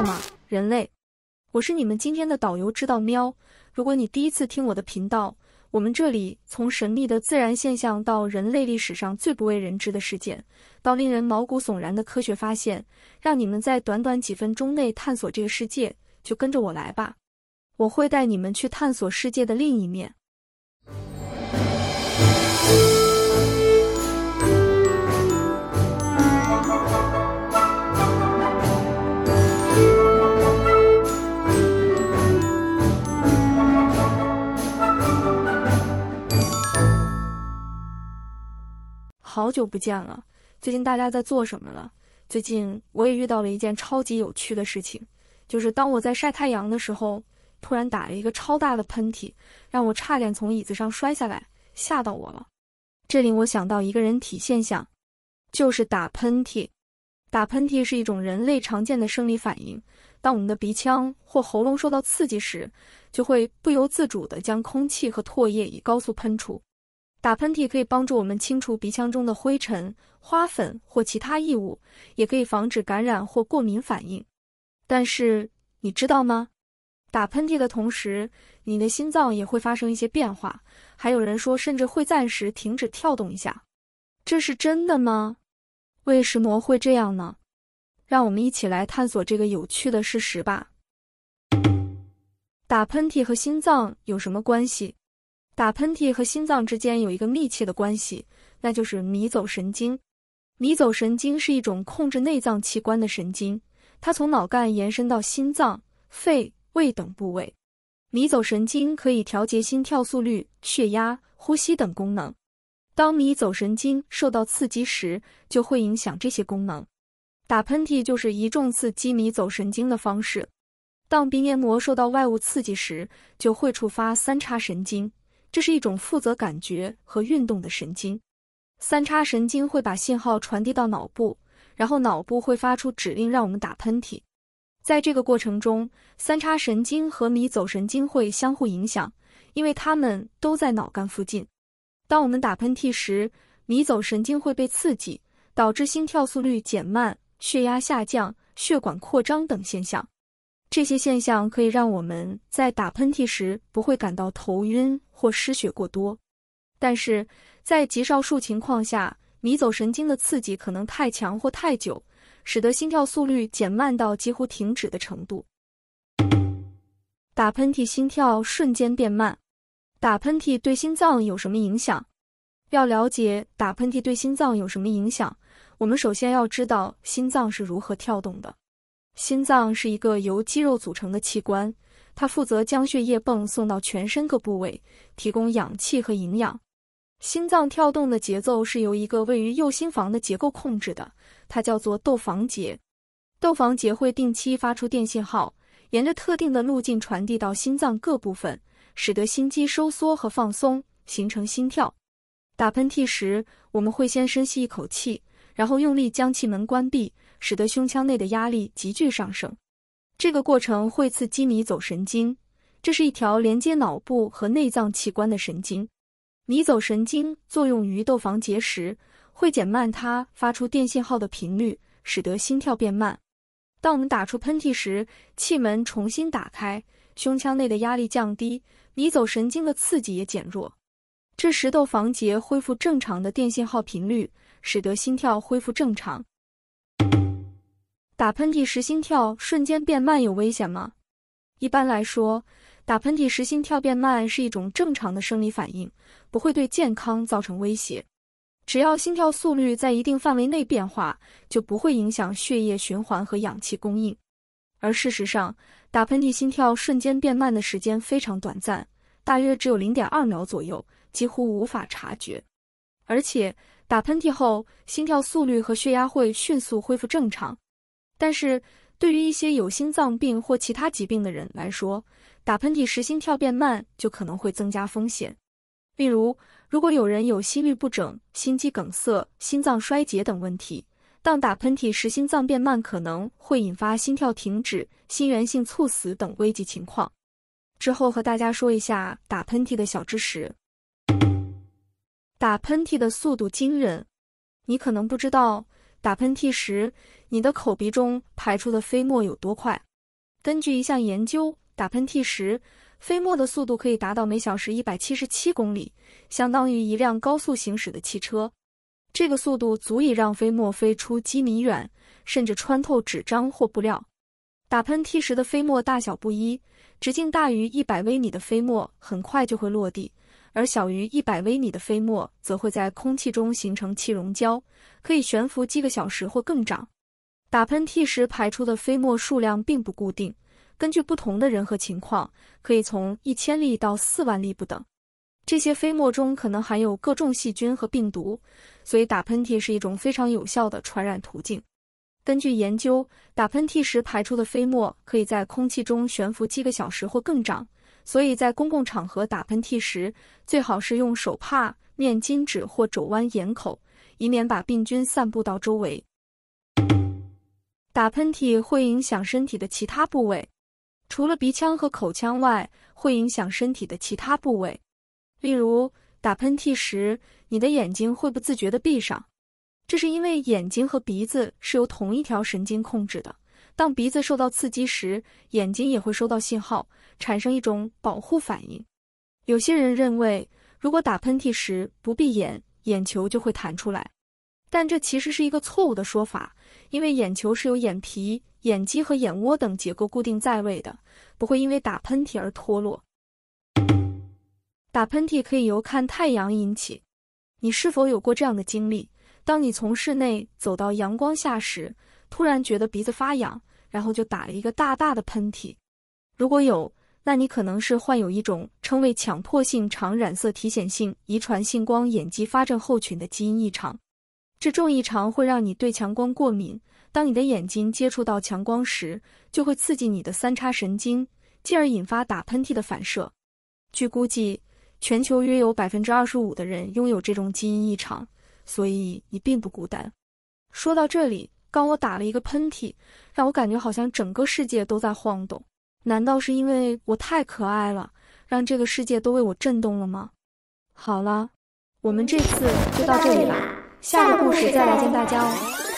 道吗，人类？我是你们今天的导游，知道喵。如果你第一次听我的频道，我们这里从神秘的自然现象到人类历史上最不为人知的事件，到令人毛骨悚然的科学发现，让你们在短短几分钟内探索这个世界，就跟着我来吧。我会带你们去探索世界的另一面。好久不见了，最近大家在做什么了？最近我也遇到了一件超级有趣的事情，就是当我在晒太阳的时候，突然打了一个超大的喷嚏，让我差点从椅子上摔下来，吓到我了。这令我想到一个人体现象，就是打喷嚏。打喷嚏是一种人类常见的生理反应，当我们的鼻腔或喉咙受到刺激时，就会不由自主地将空气和唾液以高速喷出。打喷嚏可以帮助我们清除鼻腔中的灰尘、花粉或其他异物，也可以防止感染或过敏反应。但是你知道吗？打喷嚏的同时，你的心脏也会发生一些变化，还有人说甚至会暂时停止跳动一下。这是真的吗？为什么会这样呢？让我们一起来探索这个有趣的事实吧。打喷嚏和心脏有什么关系？打喷嚏和心脏之间有一个密切的关系，那就是迷走神经。迷走神经是一种控制内脏器官的神经，它从脑干延伸到心脏、肺、胃等部位。迷走神经可以调节心跳速率、血压、呼吸等功能。当迷走神经受到刺激时，就会影响这些功能。打喷嚏就是一种刺激迷走神经的方式。当鼻黏膜受到外物刺激时，就会触发三叉神经。这是一种负责感觉和运动的神经，三叉神经会把信号传递到脑部，然后脑部会发出指令让我们打喷嚏。在这个过程中，三叉神经和迷走神经会相互影响，因为它们都在脑干附近。当我们打喷嚏时，迷走神经会被刺激，导致心跳速率减慢、血压下降、血管扩张等现象。这些现象可以让我们在打喷嚏时不会感到头晕或失血过多，但是在极少数情况下，迷走神经的刺激可能太强或太久，使得心跳速率减慢到几乎停止的程度。打喷嚏，心跳瞬间变慢。打喷嚏对心脏有什么影响？要了解打喷嚏对心脏有什么影响，我们首先要知道心脏是如何跳动的。心脏是一个由肌肉组成的器官，它负责将血液泵送到全身各部位，提供氧气和营养。心脏跳动的节奏是由一个位于右心房的结构控制的，它叫做窦房结。窦房结会定期发出电信号，沿着特定的路径传递到心脏各部分，使得心肌收缩和放松，形成心跳。打喷嚏时，我们会先深吸一口气，然后用力将气门关闭。使得胸腔内的压力急剧上升，这个过程会刺激迷走神经，这是一条连接脑部和内脏器官的神经。迷走神经作用于窦房结时，会减慢它发出电信号的频率，使得心跳变慢。当我们打出喷嚏时，气门重新打开，胸腔内的压力降低，迷走神经的刺激也减弱，这时窦房结恢复正常的电信号频率，使得心跳恢复正常。打喷嚏时心跳瞬间变慢有危险吗？一般来说，打喷嚏时心跳变慢是一种正常的生理反应，不会对健康造成威胁。只要心跳速率在一定范围内变化，就不会影响血液循环和氧气供应。而事实上，打喷嚏心跳瞬间变慢的时间非常短暂，大约只有零点二秒左右，几乎无法察觉。而且，打喷嚏后，心跳速率和血压会迅速恢复正常。但是对于一些有心脏病或其他疾病的人来说，打喷嚏时心跳变慢就可能会增加风险。例如，如果有人有心律不整、心肌梗塞、心脏衰竭等问题，当打喷嚏时心脏变慢，可能会引发心跳停止、心源性猝死等危急情况。之后和大家说一下打喷嚏的小知识。打喷嚏的速度惊人，你可能不知道。打喷嚏时，你的口鼻中排出的飞沫有多快？根据一项研究，打喷嚏时，飞沫的速度可以达到每小时一百七十七公里，相当于一辆高速行驶的汽车。这个速度足以让飞沫飞出几米远，甚至穿透纸张或布料。打喷嚏时的飞沫大小不一，直径大于一百微米的飞沫很快就会落地，而小于一百微米的飞沫则会在空气中形成气溶胶，可以悬浮几个小时或更长。打喷嚏时排出的飞沫数量并不固定，根据不同的人和情况，可以从一千粒到四万粒不等。这些飞沫中可能含有各种细菌和病毒，所以打喷嚏是一种非常有效的传染途径。根据研究，打喷嚏时排出的飞沫可以在空气中悬浮几个小时或更长，所以在公共场合打喷嚏时，最好是用手帕、面巾纸或肘弯掩口，以免把病菌散布到周围。打喷嚏会影响身体的其他部位，除了鼻腔和口腔外，会影响身体的其他部位。例如，打喷嚏时，你的眼睛会不自觉地闭上，这是因为眼睛和鼻子是由同一条神经控制的。当鼻子受到刺激时，眼睛也会收到信号，产生一种保护反应。有些人认为，如果打喷嚏时不闭眼，眼球就会弹出来，但这其实是一个错误的说法，因为眼球是由眼皮、眼肌和眼窝等结构固定在位的，不会因为打喷嚏而脱落。打喷嚏可以由看太阳引起，你是否有过这样的经历？当你从室内走到阳光下时，突然觉得鼻子发痒，然后就打了一个大大的喷嚏。如果有，那你可能是患有一种称为强迫性常染色体显性遗传性光眼激发症候群的基因异常。这种异常会让你对强光过敏，当你的眼睛接触到强光时，就会刺激你的三叉神经，进而引发打喷嚏的反射。据估计，全球约有百分之二十五的人拥有这种基因异常，所以你并不孤单。说到这里，刚我打了一个喷嚏，让我感觉好像整个世界都在晃动。难道是因为我太可爱了，让这个世界都为我震动了吗？好了，我们这次就到这里吧，下个故事再来见大家哦。